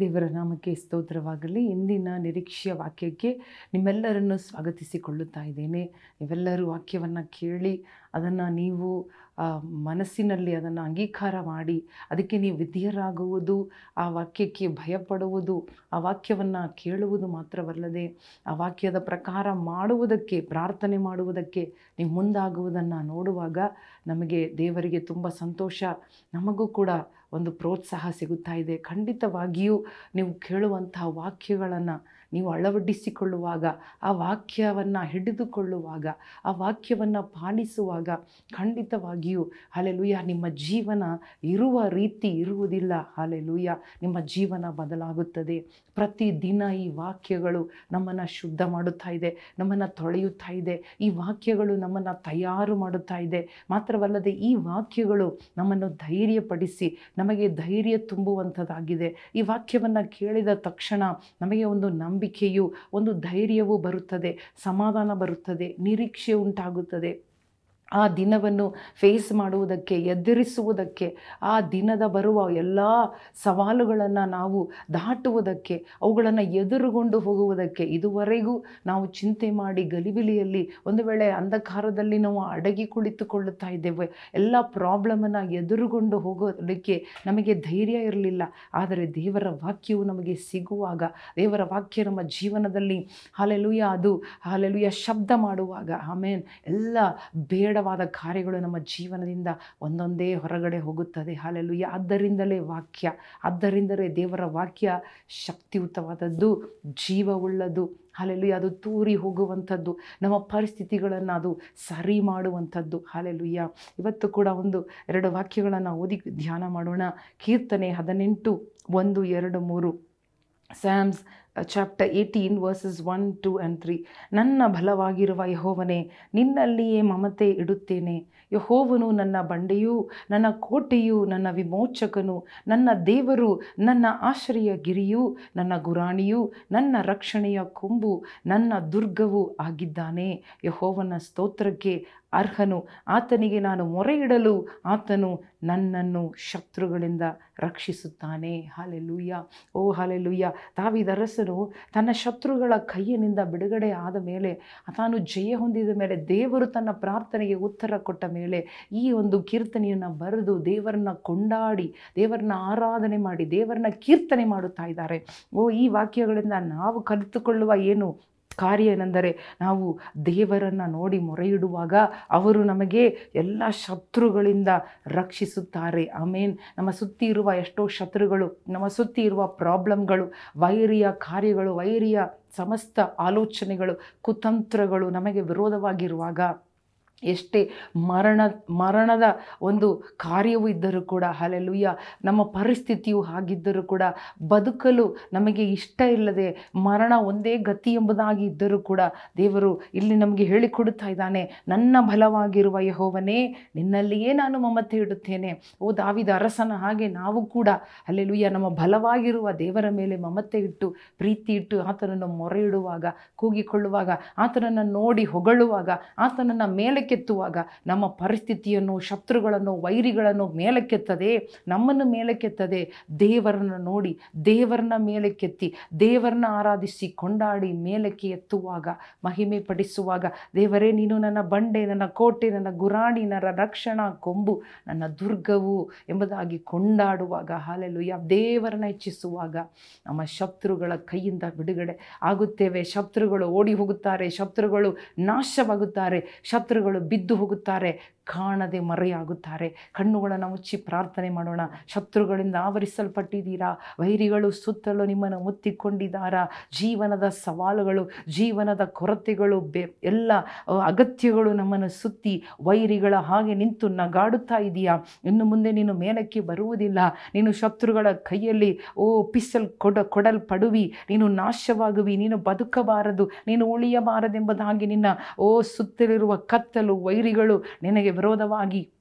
ದೇವರ ನಾಮಕ್ಕೆ ಸ್ತೋತ್ರವಾಗಲಿ. ಇಂದಿನ ನಿರೀಕ್ಷೆಯ ವಾಕ್ಯಕ್ಕೆ ನಿಮ್ಮೆಲ್ಲರನ್ನು ಸ್ವಾಗತಿಸಿಕೊಳ್ಳುತ್ತಾ ಇದ್ದೇನೆ. ನೀವೆಲ್ಲರೂ ವಾಕ್ಯವನ್ನು ಕೇಳಿ ಅದನ್ನು ನೀವು ಮನಸ್ಸಿನಲ್ಲಿ ಅದನ್ನು ಅಂಗೀಕಾರ ಮಾಡಿ, ಅದಕ್ಕೆ ನೀವು ವಿಧಿಯರಾಗುವುದು, ಆ ವಾಕ್ಯಕ್ಕೆ ಭಯಪಡುವುದು, ಆ ವಾಕ್ಯವನ್ನು ಕೇಳುವುದು ಮಾತ್ರವಲ್ಲದೆ, ಆ ವಾಕ್ಯದ ಪ್ರಕಾರ ಮಾಡುವುದಕ್ಕೆ, ಪ್ರಾರ್ಥನೆ ಮಾಡುವುದಕ್ಕೆ ನೀವು ಮುಂದಾಗುವುದನ್ನು ನೋಡುವಾಗ ನಮಗೆ ದೇವರಿಗೆ ತುಂಬ ಸಂತೋಷ. ನಮಗೂ ಕೂಡ ಒಂದು ಪ್ರೋತ್ಸಾಹ ಸಿಗುತ್ತಾ ಇದೆ. ಖಂಡಿತವಾಗಿಯೂ ನೀವು ಕೇಳುವಂತಹ ವಾಕ್ಯಗಳನ್ನು ನೀವು ಅಳವಡಿಸಿಕೊಳ್ಳುವಾಗ, ಆ ವಾಕ್ಯವನ್ನು ಹಿಡಿದುಕೊಳ್ಳುವಾಗ, ಆ ವಾಕ್ಯವನ್ನು ಪಾಲಿಸುವಾಗ ಖಂಡಿತವಾಗಿಯೂ ಹಾಲೆಲುಯ್ಯ ನಿಮ್ಮ ಜೀವನ ಇರುವ ರೀತಿ ಇರುವುದಿಲ್ಲ. ಹಾಲೆಲುಯ್ಯ ನಿಮ್ಮ ಜೀವನ ಬದಲಾಗುತ್ತದೆ. ಪ್ರತಿದಿನ ಈ ವಾಕ್ಯಗಳು ನಮ್ಮನ್ನು ಶುದ್ಧ ಮಾಡುತ್ತಾ ಇದೆ, ನಮ್ಮನ್ನು ತೊಳೆಯುತ್ತಾ ಇದೆ. ಈ ವಾಕ್ಯಗಳು ನಮ್ಮನ್ನು ತಯಾರು ಮಾಡುತ್ತಾ ಇದೆ. ಮಾತ್ರವಲ್ಲದೆ ಈ ವಾಕ್ಯಗಳು ನಮ್ಮನ್ನು ಧೈರ್ಯಪಡಿಸಿ, ನಮಗೆ ಧೈರ್ಯ ತುಂಬುವಂಥದ್ದಾಗಿದೆ. ಈ ವಾಕ್ಯವನ್ನು ಕೇಳಿದ ತಕ್ಷಣ ನಮಗೆ ಒಂದು ನಂಬಿಕೆಯು ಒಂದು ಧೈರ್ಯವು ಬರುತ್ತದೆ ಸಮಾಧಾನ ಬರುತ್ತದೆ ನಿರೀಕ್ಷೆ ಉಂಟಾಗುತ್ತದೆ. ಆ ದಿನವನ್ನು ಫೇಸ್ ಮಾಡುವುದಕ್ಕೆ, ಎದುರಿಸುವುದಕ್ಕೆ, ಆ ದಿನದ ಬರುವ ಎಲ್ಲ ಸವಾಲುಗಳನ್ನು ನಾವು ದಾಟುವುದಕ್ಕೆ, ಅವುಗಳನ್ನು ಎದುರುಗೊಂಡು ಹೋಗುವುದಕ್ಕೆ ಇದುವರೆಗೂ ನಾವು ಚಿಂತೆ ಮಾಡಿ ಗಲಿಬಿಲಿಯಲ್ಲಿ ಒಂದು ವೇಳೆ ಅಂಧಕಾರದಲ್ಲಿ ನಾವು ಅಡಗಿ ಕುಳಿತುಕೊಳ್ಳುತ್ತಾ ಇದ್ದೇವೆ, ಎಲ್ಲ ಪ್ರಾಬ್ಲಮನ್ನು ಎದುರುಗೊಂಡು ಹೋಗೋದಕ್ಕೆ ನಮಗೆ ಧೈರ್ಯ ಇರಲಿಲ್ಲ. ಆದರೆ ದೇವರ ವಾಕ್ಯವು ನಮಗೆ ಸಿಗುವಾಗ, ದೇವರ ವಾಕ್ಯ ನಮ್ಮ ಜೀವನದಲ್ಲಿ ಹಾಲೆಲುಯ ಅದು ಹಾಲೆಲುಯ ಶಬ್ದ ಮಾಡುವಾಗ ಆಮೇನ್ ಎಲ್ಲ ಬೇಡವಾದ ಕಾರ್ಯಗಳು ನಮ್ಮ ಜೀವನದಿಂದ ಒಂದೊಂದೇ ಹೊರಗಡೆ ಹೋಗುತ್ತದೆ. ಹಾಲೆಲ್ಲು ಆದ್ದರಿಂದಲೇ ವಾಕ್ಯ, ಆದ್ದರಿಂದಲೇ ದೇವರ ವಾಕ್ಯ ಶಕ್ತಿಯುತವಾದದ್ದು ಜೀವವುಳ್ಳದು ಹಾಲೆಲ್ಲುಯ್ಯ ಅದು ತೂರಿ ಹೋಗುವಂಥದ್ದು, ನಮ್ಮ ಪರಿಸ್ಥಿತಿಗಳನ್ನು ಅದು ಸರಿ ಮಾಡುವಂಥದ್ದು. ಹಾಲೆಲ್ಲುಯ್ಯ ಇವತ್ತು ಕೂಡ ಒಂದು ಎರಡು ವಾಕ್ಯಗಳನ್ನು ಓದಿ ಧ್ಯಾನ ಮಾಡೋಣ. ಕೀರ್ತನೆ ಹದಿನೆಂಟು, ಒಂದು, ಎರಡು, ಮೂರು. Psalms chapter eighteen verses one two and three ನನ್ನ ಬಲವಾಗಿರುವ ಯಹೋವನೇ, ನಿನ್ನಲ್ಲಿಯೇ ಮಮತೆ ಇಡುತ್ತೇನೆ. ಯಹೋವನು ನನ್ನ ಬಂಡೆಯೂ, ನನ್ನ ಕೋಟೆಯೂ, ನನ್ನ ವಿಮೋಚಕನು, ನನ್ನ ದೇವರು, ನನ್ನ ಆಶ್ರಯ ಗಿರಿಯೂ, ನನ್ನ ಗುರಾಣಿಯೂ, ನನ್ನ ರಕ್ಷಣೆಯ ಕೊಂಬು, ನನ್ನ ದುರ್ಗವೂ ಆಗಿದ್ದಾನೆ. ಯಹೋವನ ಸ್ತೋತ್ರಕ್ಕೆ ಅರ್ಹನು. ಆತನಿಗೆ ನಾನು ಮೊರೆ ಇಡಲು ಆತನು ನನ್ನನ್ನು ಶತ್ರುಗಳಿಂದ ರಕ್ಷಿಸುತ್ತಾನೆ. ಹಾಲೆಲೂಯ್ಯ ಓ ಹಾಲೆಲೂಯ್ಯ ತಾವಿದರಸನು ತನ್ನ ಶತ್ರುಗಳ ಕೈಯಿಂದ ಬಿಡುಗಡೆ ಆದ ಮೇಲೆ, ತಾನು ಜಯ ಹೊಂದಿದ ಮೇಲೆ, ದೇವರು ತನ್ನ ಪ್ರಾರ್ಥನೆಗೆ ಉತ್ತರ ಕೊಟ್ಟ ಮೇಲೆ, ಈ ಒಂದು ಕೀರ್ತನೆಯನ್ನು ಬರೆದು ದೇವರನ್ನ ಕೊಂಡಾಡಿ, ದೇವರನ್ನ ಆರಾಧನೆ ಮಾಡಿ, ದೇವರನ್ನ ಕೀರ್ತನೆ ಮಾಡುತ್ತಾ ಇದ್ದಾರೆ. ಓ, ಈ ವಾಕ್ಯಗಳಿಂದ ನಾವು ಕಲಿತುಕೊಳ್ಳುವ ಏನು ಕಾರ್ಯ ಏನೆಂದರೆ ನಾವು ದೇವರನ್ನು ನೋಡಿ ಮೊರೆಯಿಡುವಾಗ ಅವರು ನಮಗೆ ಎಲ್ಲ ಶತ್ರುಗಳಿಂದ ರಕ್ಷಿಸುತ್ತಾರೆ. ಆಮೇನ್. ನಮ್ಮ ಸುತ್ತಿ ಇರುವ ಎಷ್ಟೋ ಶತ್ರುಗಳು, ನಮ್ಮ ಸುತ್ತಿ ಇರುವ ಪ್ರಾಬ್ಲಮ್ಗಳು, ವೈರಿಯ ಕಾರ್ಯಗಳು, ವೈರಿಯ ಸಮಸ್ತ ಆಲೋಚನೆಗಳು, ಕುತಂತ್ರಗಳು ನಮಗೆ ವಿರೋಧವಾಗಿರುವಾಗ ಎಷ್ಟೇ ಮರಣ, ಮರಣದ ಒಂದು ಕಾರ್ಯವೂ ಇದ್ದರೂ ಕೂಡ ಹಾಲೆಲುಯ್ಯ ನಮ್ಮ ಪರಿಸ್ಥಿತಿಯು ಹಾಗಿದ್ದರೂ ಕೂಡ, ಬದುಕಲು ನಮಗೆ ಇಷ್ಟ ಇಲ್ಲದೆ, ಮರಣ ಒಂದೇ ಗತಿ ಎಂಬುದಾಗಿ ಇದ್ದರೂ ಕೂಡ, ದೇವರು ಇಲ್ಲಿ ನಮಗೆ ಹೇಳಿಕೊಡುತ್ತಾ ಇದ್ದಾನೆ, ನನ್ನ ಬಲವಾಗಿರುವ ಯಹೋವನೇ, ನಿನ್ನಲ್ಲಿಯೇ ನಾನು ಮಮತೆ ಇಡುತ್ತೇನೆ. ಓ ದಾವಿದ ಅರಸನ ಹಾಗೆ ನಾವು ಕೂಡ ಅಲ್ಲೆಲುಯ್ಯ ನಮ್ಮ ಬಲವಾಗಿರುವ ದೇವರ ಮೇಲೆ ಮಮತೆ ಇಟ್ಟು, ಪ್ರೀತಿ ಇಟ್ಟು ಆತನನ್ನು ಮೊರೆ ಇಡುವಾಗ ಕೂಗಿಕೊಳ್ಳುವಾಗ, ಆತನನ್ನು ನೋಡಿ ಹೊಗಳುವಾಗ, ಆತನನ್ನು ಮೇಲೆ ಮೇಲಕ್ಕೆತ್ತುವಾಗ ನಮ್ಮ ಪರಿಸ್ಥಿತಿಯನ್ನು, ಶತ್ರುಗಳನ್ನು, ವೈರಿಗಳನ್ನು ಮೇಲಕ್ಕೆತ್ತದೆ, ನಮ್ಮನ್ನು ಮೇಲಕ್ಕೆತ್ತದೆ. ದೇವರನ್ನು ನೋಡಿ, ದೇವರನ್ನ ಮೇಲಕ್ಕೆತ್ತಿ, ದೇವರನ್ನ ಆರಾಧಿಸಿ, ಕೊಂಡಾಡಿ ಮೇಲಕ್ಕೆ ಎತ್ತುವಾಗ, ಮಹಿಮೆ ಪಡಿಸುವಾಗ, ದೇವರೇ, ನೀನು ನನ್ನ ಬಂಡೆ, ನನ್ನ ಕೋಟೆ, ನನ್ನ ಗುರಾಣಿ, ನನ್ನ ರಕ್ಷಣಾ ಕೊಂಬು, ನನ್ನ ದುರ್ಗವು ಎಂಬುದಾಗಿ ಕೊಂಡಾಡುವಾಗ ಹಾಲೆಲು ಯಾವ ದೇವರನ್ನ ಹೆಚ್ಚಿಸುವಾಗ ನಮ್ಮ ಶತ್ರುಗಳ ಕೈಯಿಂದ ಬಿಡುಗಡೆ ಆಗುತ್ತೇವೆ. ಶತ್ರುಗಳು ಓಡಿ ಹೋಗುತ್ತಾರೆ, ಶತ್ರುಗಳು ನಾಶವಾಗುತ್ತಾರೆ, ಶತ್ರುಗಳು ಬಿದ್ದು ಹೋಗುತ್ತಾರೆ, ಕಾಣದೆ ಮರೆಯಾಗುತ್ತಾರೆ. ಕಣ್ಣುಗಳನ್ನು ಮುಚ್ಚಿ ಪ್ರಾರ್ಥನೆ ಮಾಡೋಣ. ಶತ್ರುಗಳಿಂದ ಆವರಿಸಲ್ಪಟ್ಟಿದ್ದೀರಾ? ವೈರಿಗಳು ಸುತ್ತಲೂ ನಿಮ್ಮನ್ನು ಮುತ್ತಿಕೊಂಡಿದ್ದಾರಾ? ಜೀವನದ ಸವಾಲುಗಳು, ಜೀವನದ ಕೊರತೆಗಳು, ಬೆ, ಎಲ್ಲ ಅಗತ್ಯಗಳು ನಮ್ಮನ್ನು ಸುತ್ತಿ ವೈರಿಗಳ ಹಾಗೆ ನಿಂತು ನಗಾಡುತ್ತಾ ಇದೆಯಾ? ಇನ್ನು ಮುಂದೆ ನೀನು ಮೇಲಕ್ಕೆ ಬರುವುದಿಲ್ಲ. ನೀನು ಶತ್ರುಗಳ ಕೈಯಲ್ಲಿ, ಓ, ಪಿಸಲ್ ಕೊಡ, ಕೊಡಲ್ಪಡುವಿ. ನೀನು ನಾಶವಾಗುವಿ. ನೀನು ಬದುಕಬಾರದು. ನೀನು ಉಳಿಯಬಾರದೆಂಬುದಾಗಿ ನಿನ್ನ, ಓ, ಸುತ್ತಲಿರುವ ಕತ್ತಲು ವೈರಿಗಳು ನಿನಗೆ ವಿರೋಧವಾಗಿ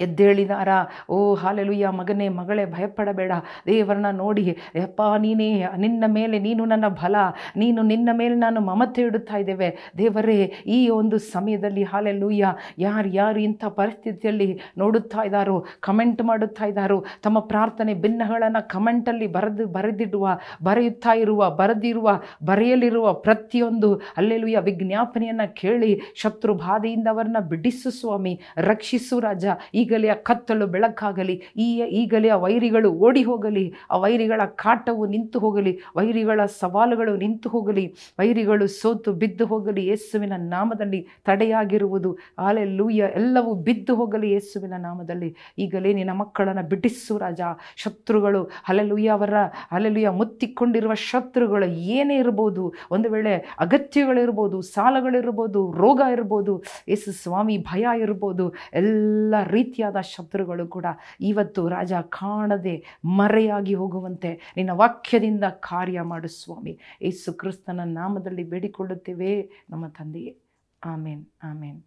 ಎದ್ದೇಳಿದಾರ? ಓ, ಹಾಲೆಲುಯ್ಯ, ಮಗನೇ, ಮಗಳೇ, ಭಯಪಡಬೇಡ. ದೇವರನ್ನ ನೋಡಿ, ಯಪ್ಪ, ನೀನೇ, ನಿನ್ನ ಮೇಲೆ ನೀನು ನನ್ನ ಬಲ. ನೀನು ನಿನ್ನ ಮೇಲೆ ನಾನು ಮಮತೆ ಇಡುತ್ತಾ ಇದ್ದೇವೆ. ದೇವರೇ, ಈ ಒಂದು ಸಮಯದಲ್ಲಿ, ಹಾಲೆಲುಯ್ಯ, ಯಾರು ಯಾರು ಇಂಥ ಪರಿಸ್ಥಿತಿಯಲ್ಲಿ ನೋಡುತ್ತಾ ಇದ್ದಾರೋ, ಕಮೆಂಟ್ ಮಾಡುತ್ತಾ ಇದ್ದಾರೋ, ತಮ್ಮ ಪ್ರಾರ್ಥನೆ ಭಿನ್ನಗಳನ್ನು ಕಮೆಂಟಲ್ಲಿ ಬರೆದು, ಬರೆದಿಡುವ, ಬರೆಯುತ್ತಾ ಇರುವ, ಬರೆದಿರುವ, ಬರೆಯಲಿರುವ ಪ್ರತಿಯೊಂದು ಅಲ್ಲೆಲುಯ್ಯ ವಿಜ್ಞಾಪನೆಯನ್ನು ಕೇಳಿ ಶತ್ರು ಬಾಧೆಯಿಂದ ಅವರನ್ನ ಬಿಡಿಸು ಸ್ವಾಮಿ, ರಕ್ಷಿಸು ರಾಜ. ಈಗಲೇ ಆ ಕತ್ತಲು ಬೆಳಕಾಗಲಿ, ಈ ಈಗಲೇ ಆ ವೈರಿಗಳು ಓಡಿ ಹೋಗಲಿ, ಆ ವೈರಿಗಳ ಕಾಟವು ನಿಂತು ಹೋಗಲಿ, ವೈರಿಗಳ ಸವಾಲುಗಳು ನಿಂತು ಹೋಗಲಿ, ವೈರಿಗಳು ಸೋತು ಬಿದ್ದು ಹೋಗಲಿ, ಯೇಸುವಿನ ನಾಮದಲ್ಲಿ ತಡೆಯಾಗಿರುವುದು. ಆಲೆ ಲೂಯ ಎಲ್ಲವೂ ಬಿದ್ದು ಹೋಗಲಿ ಯೇಸುವಿನ ನಾಮದಲ್ಲಿ. ಈಗಲೇ ನಿನ್ನ ಮಕ್ಕಳನ್ನು ಬಿಡಿಸು ರಾಜ. ಶತ್ರುಗಳು ಅಲೆಲುಯ್ಯ ಅವರ ಅಲೆಲುಯ್ಯ ಮುತ್ತಿಕೊಂಡಿರುವ ಶತ್ರುಗಳು ಏನೇ ಇರ್ಬೋದು, ಒಂದು ವೇಳೆ ಅಗತ್ಯಗಳಿರ್ಬೋದು, ಸಾಲಗಳಿರ್ಬೋದು, ರೋಗ ಇರ್ಬೋದು, ಯೇಸು ಸ್ವಾಮಿ ಭಯ ಇರ್ಬೋದು, ಎಲ್ಲ ರೀತಿಯಾದ ಶತ್ರುಗಳು ಕೂಡ ಇವತ್ತು ರಾಜ ಕಾಣದೆ ಮರೆಯಾಗಿ ಹೋಗುವಂತೆ ನಿನ್ನ ವಾಕ್ಯದಿಂದ ಕಾರ್ಯ ಮಾಡು ಸ್ವಾಮಿ. ಯೇಸು ಕ್ರಿಸ್ತನ ನಾಮದಲ್ಲಿ ಬೇಡಿಕೊಳ್ಳುತ್ತೇವೆ. ನಮ್ಮ ತಂದೆಯೇ. ಆಮೇನ್ ಆಮೇನ್.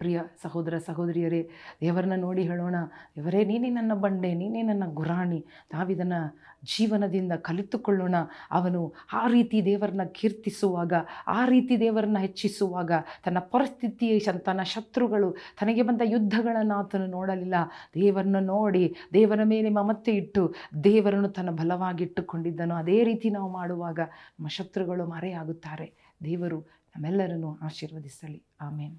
ಪ್ರಿಯ ಸಹೋದರ ಸಹೋದರಿಯರೇ, ದೇವರನ್ನ ನೋಡಿ ಹೇಳೋಣ. ದೇವರೇ, ನೀನೇ ನನ್ನ ಬಂಡೆ, ನೀನೇ ನನ್ನ ಗುರಾಣಿ. ನಾವಿದನ್ನು ಜೀವನದಿಂದ ಕಲಿತುಕೊಳ್ಳೋಣ. ಅವನು ಆ ರೀತಿ ದೇವರನ್ನ ಕೀರ್ತಿಸುವಾಗ, ಆ ರೀತಿ ದೇವರನ್ನ ಹೆಚ್ಚಿಸುವಾಗ ತನ್ನ ಪರಿಸ್ಥಿತಿ, ತನ್ನ ಶತ್ರುಗಳು, ತನಗೆ ಬಂದ ಯುದ್ಧಗಳನ್ನು ಆತನು ನೋಡಲಿಲ್ಲ. ದೇವರನ್ನು ನೋಡಿ, ದೇವರ ಮೇಲೆ ಮಮತೆ ಇಟ್ಟು, ದೇವರನ್ನು ತನ್ನ ಬಲವಾಗಿಟ್ಟುಕೊಂಡಿದ್ದನು ಅದೇ ರೀತಿ ನಾವು ಮಾಡುವಾಗ ನಮ್ಮ ಶತ್ರುಗಳು ಮರೆಯಾಗುತ್ತಾರೆ. ದೇವರು ನಮ್ಮೆಲ್ಲರನ್ನು ಆಶೀರ್ವದಿಸಲಿ. ಆಮೇನ್.